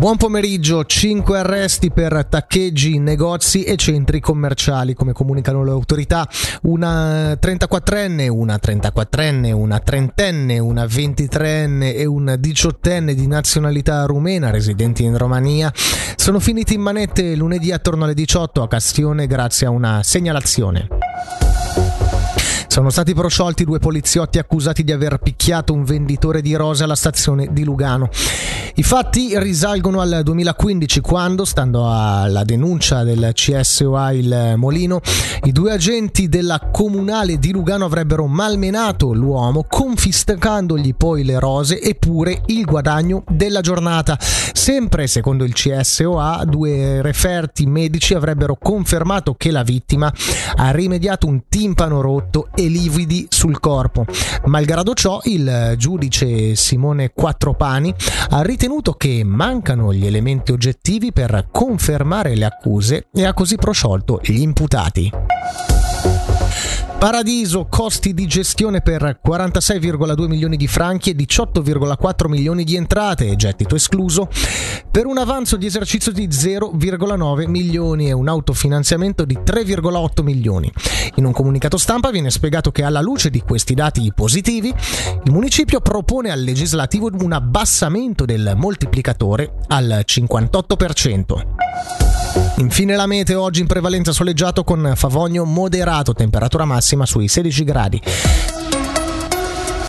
Buon pomeriggio, 5 arresti per taccheggi in negozi e centri commerciali, come comunicano le autorità. Una 34enne, una 34enne, una trentenne, una 23enne e un 18enne di nazionalità rumena residenti in Romania sono finiti in manette lunedì attorno alle 18 a Castione grazie a una segnalazione. Sono stati prosciolti due poliziotti accusati di aver picchiato un venditore di rose alla stazione di Lugano. I fatti risalgono al 2015 quando, stando alla denuncia del CSOA Il Molino, i due agenti della comunale di Lugano avrebbero malmenato l'uomo confiscandogli poi le rose e pure il guadagno della giornata. Sempre secondo il CSOA, due referti medici avrebbero confermato che la vittima ha rimediato un timpano rotto e lividi sul corpo. Malgrado ciò, il giudice Simone Quattropani ha ritenuto che mancano gli elementi oggettivi per confermare le accuse e ha così prosciolto gli imputati. Paradiso, costi di gestione per 46,2 milioni di franchi e 18,4 milioni di entrate, gettito escluso, per un avanzo di esercizio di 0,9 milioni e un autofinanziamento di 3,8 milioni. In un comunicato stampa viene spiegato che alla luce di questi dati positivi, il municipio propone al legislativo un abbassamento del moltiplicatore al 58%. Infine la mete oggi in prevalenza soleggiato con favogno moderato, temperatura massima sui 16 gradi.